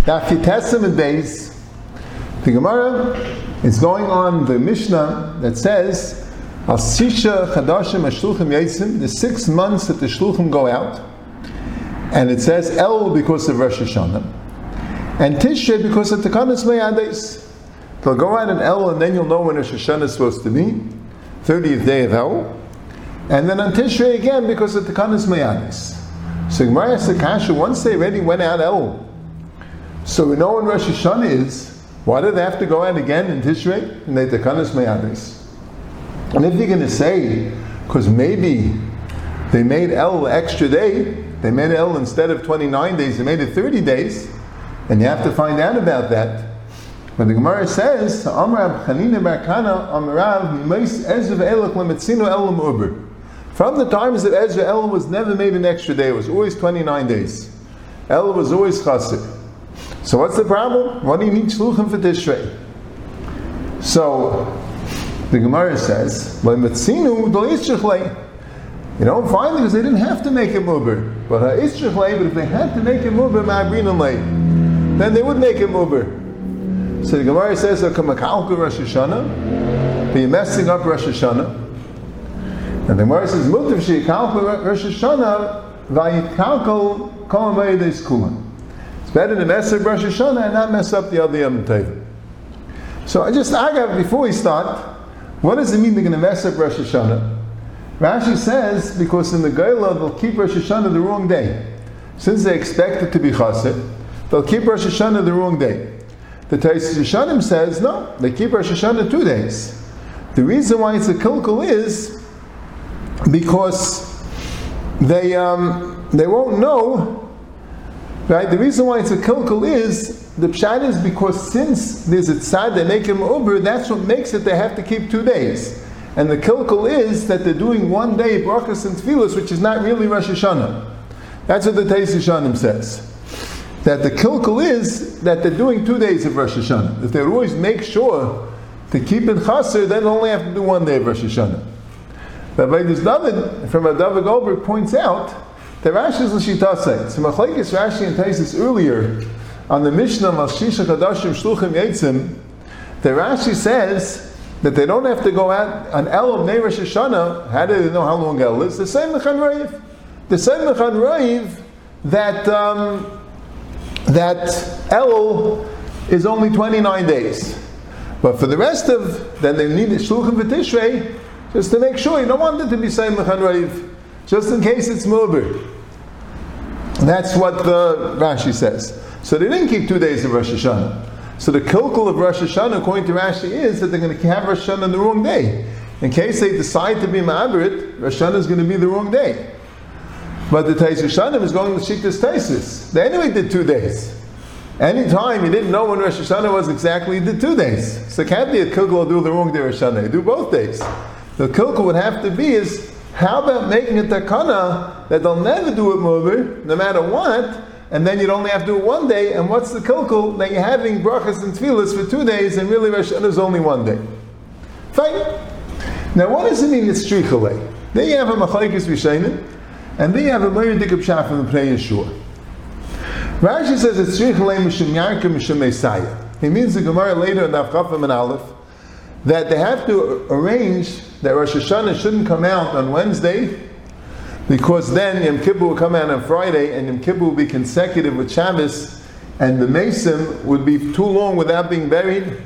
Daf Yitessim and Beis, the Gemara is going on the Mishnah that says, Al Sisha Chadashim Ashluchim Yitzim, the six months that the Shluchim go out, and it says El because of Rosh Hashanah, and Tishrei because of Tekanis Mayades. They'll go out in El, and then you'll know when Rosh Hashanah is supposed to be, 30th day of El, and then on Tishrei again because of Tekanis Mayades. So Gemara Sakasha, once they already went out El, so we know when Rosh Hashanah is, why do they have to go out again in Tishrei? And they tekanas meyadis. And if you're going to say, because maybe they made El extra day, they made El instead of 29 days, they made it 30 days, and you have to find out about that. But the Gemara says, Amrav Chanina bar Kahana Amrav Mimais Ezra Elok Lemetzino Elam Uber. From the times that Ezra El was never made an extra day, it was always 29 days. El was always chassid. So what's the problem? What do you need shluchim for Tishrei? So the Gemara says, You don't find it because they didn't have to make a muber. But but if they had to make a muber, then they would make a muber. So the Gemara says, Rosh Hashanah, but you're messing up Rosh Hashanah. And the Gemara says, Mutav sheyikalku Rosh Hashanah, vayikalkal kol amaydes kulan. It's better to mess up Rosh Hashanah and not mess up the other Yom Tov. So I just, I got, before we start, what does it mean they're going to mess up Rosh Hashanah? Rashi says, because in the Geilah they'll keep Rosh Hashanah the wrong day. Since they expect it to be Chassid, they'll keep Rosh Hashanah the wrong day. The Tais Hashanim says, no, they keep Rosh Hashanah two days. The reason why it's a kilkul is because they, um, they won't know Right? The reason why it's a kilkul is the pshat is because since there's a tzad they make him uber, that's what makes it they have to keep two days. And the kilkul is that they're doing one day brachas and tefillos, which is not really Rosh Hashanah. That's what the Teis Hashanim says. That the kilkul is that they're doing two days of Rosh Hashanah. If they always make sure to keep it chaser, then only have to do one day of Rosh Hashanah. By David, from David Goldberg points out the Rashi is l'shitasei. So Machlekes Rashi and Taisis earlier on the Mishnah Mashisha Kadashim Shluchim Yitzim, the Rashi says that they don't have to go out on El of Rosh Hashanah. How do they know how long El is? The same Mechan Raiv. The same Mechan Raiv that um, that El is only 29 days. But for the rest of, then they need Shluchim V'Tishrei, just to make sure you don't want it to be same Mechan Raiv just in case it's Mubir. That's what the Rashi says. So they didn't keep two days of Rosh Hashanah. So the kilkul of Rosh Hashanah, according to Rashi, is that they're going to have Rosh Hashanah on the wrong day. In case they decide to be Ma'abrit, Rosh Hashanah is going to be the wrong day. But the Tais Hashanah is going to Shiktas Taisis. They anyway did two days. Anytime you didn't know when Rosh Hashanah was exactly, you did two days. So it can't be a kilkul do the wrong day Rosh Hashanah. You do both days. The kilkul would have to be is how about making a takana that they'll never do it mover, no matter what, and then you'd only have to do it one day, and what's the kilkul that you're having brachas and tefillas for two days, and really Rosh is only one day? Fine. Now, what does it mean it's shrichale? There you have a machlekes rishonim, and there you have a myriad dikab from the Pnei Yehoshua. Rashi says it's shrichale mishum yarka mishum. He means the Gemara later in Avchafim and Aleph that they have to arrange that Rosh Hashanah shouldn't come out on Wednesday because then Yom Kippur will come out on Friday and Yom Kippur will be consecutive with Shabbos and the Mason would be too long without being buried.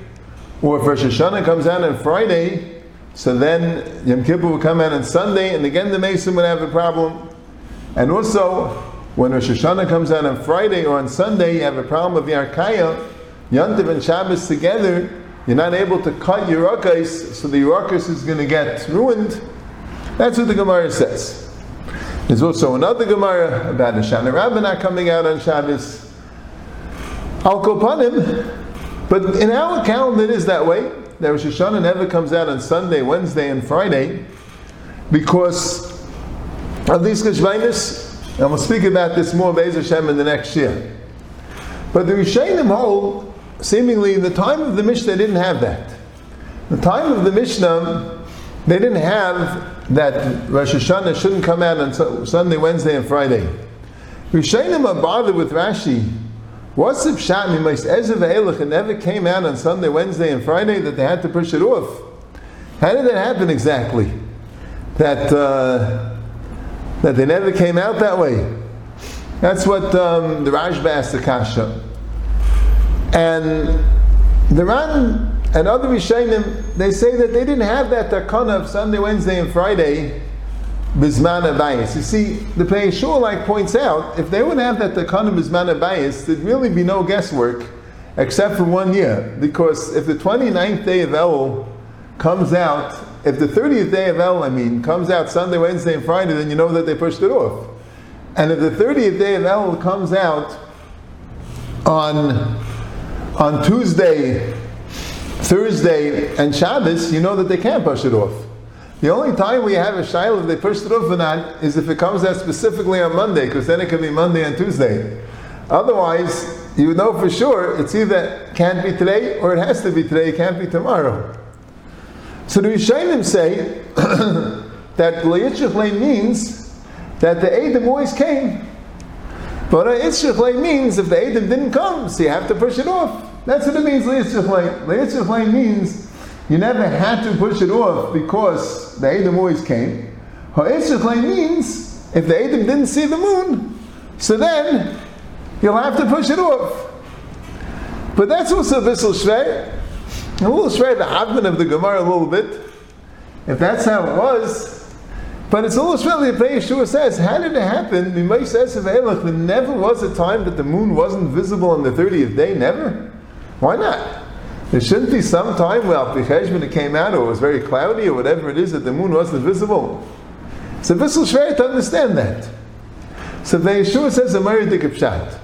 Or if Rosh Hashanah comes out on Friday, so then Yom Kippur will come out on Sunday and again the Mason would have a problem. And also, when Rosh Hashanah comes out on Friday or on Sunday, you have a problem of Yarkaya, Yantiv and Shabbos together, you're not able to cut your rakais, so the rakais is going to get ruined. That's what the Gemara says. There's also another Gemara about the Shana Rabbah not coming out on Shabbos. Al Kopanim, but in our calendar it is that way. That Rosh Hashanah never comes out on Sunday, Wednesday, and Friday because of these Kashvainis. And we'll speak about this more Be'ez Hashem in the next year. But the Rishonim hold seemingly in the time of the Mishnah, they didn't have that. The time of the Mishnah, they didn't have that Rosh Hashanah shouldn't come out on Sunday, Wednesday, and Friday. Rishonim are bothered with Rashi. What's the pshat ve'elach? It never came out on Sunday, Wednesday, and Friday that they had to push it off. How did that happen exactly? That uh, that they never came out that way. That's what um, the Rashba asked the Kasha. And the Ran and other Rishonim, they say that they didn't have that takana of Sunday, Wednesday, and Friday Bisman Abayis. You see, the Pei like points out, if they would have that takana Bisman Abayis, there'd really be no guesswork except for one year. Because if the 29th day of El comes out, if the 30th day of El, I mean, comes out Sunday, Wednesday, and Friday, then you know that they pushed it off. And if the 30th day of El comes out on, on Tuesday, Thursday, and Shabbos, you know that they can't push it off. The only time we have a shaila if they pushed it off or not is if it comes out specifically on Monday, because then it can be Monday and Tuesday. Otherwise, you know for sure it's either can't be today or it has to be today, it can't be tomorrow. So the Rishonim say that Le'itzrichle means that the Edom always came. But Yitzchak means if the Edom didn't come, so you have to push it off. That's what it means, Yitzchak Yitzchak means you never had to push it off because the Edom always came. Yitzchak means if the Edom didn't see the moon, so then you'll have to push it off. But that's also little shvei. A little shvei the admin of the Gemara a little bit. If that's how it was, but it's almost really the Yeshua says, how did it happen? There never was a time that the moon wasn't visible on the 30th day, never. Why not? There shouldn't be some time where Al it came out or it was very cloudy or whatever it is that the moon wasn't visible. So is schwer to understand that. So the Yeshua says a Pshat.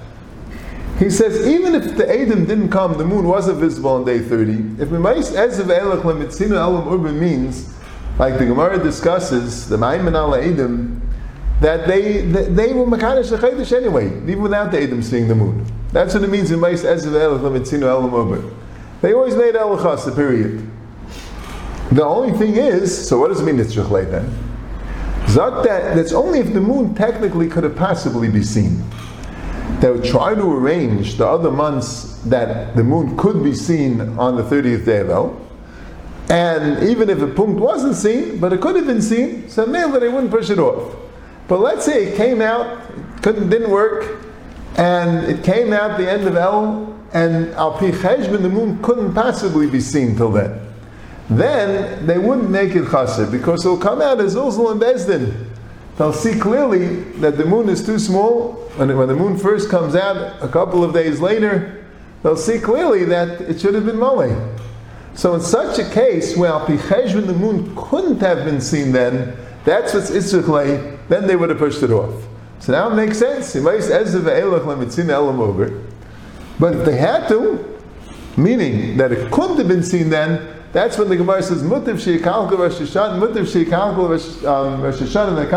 He says, even if the Adam didn't come, the moon wasn't visible on day 30. If Mimais Ezev Elach Lemitzinu Elam Urban means like the Gemara discusses, the Maimon al Edom, that they, they, they were Makanish Chedesh anyway, even without the Edom seeing the moon. That's what it means in Mais Elach Elam Ober. They always made Elachas, the period. The only thing is, so what does it mean it's Shechle then? Zak that, that's only if the moon technically could have possibly be seen. They would try to arrange the other months that the moon could be seen on the 30th day El, and even if a punct wasn't seen, but it could have been seen, so maybe they wouldn't push it off. But let's say it came out, couldn't, didn't work, and it came out the end of El, and Al Pi the moon couldn't possibly be seen till then. Then they wouldn't make it chassid because it'll come out as Uzal and Bezdin. They'll see clearly that the moon is too small. When, when the moon first comes out, a couple of days later, they'll see clearly that it should have been Moleh. So in such a case Al when the moon couldn't have been seen then, that's what's Itzrichle, then they would have pushed it off. So now it makes sense. But if they had to, meaning that it couldn't have been seen then, that's when the Gemara says, Mutiv Mutiv um, Hashanah, and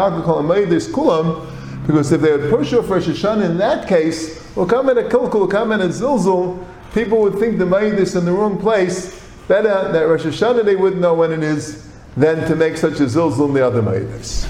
kulam, because if they would push off Rosh Hashanah in that case, will come in a kilkul, will come in a zilzul, people would think the Maidis in the wrong place, better that Rosh Hashanah they wouldn't know when it is than to make such a zilzul in the other Maidis.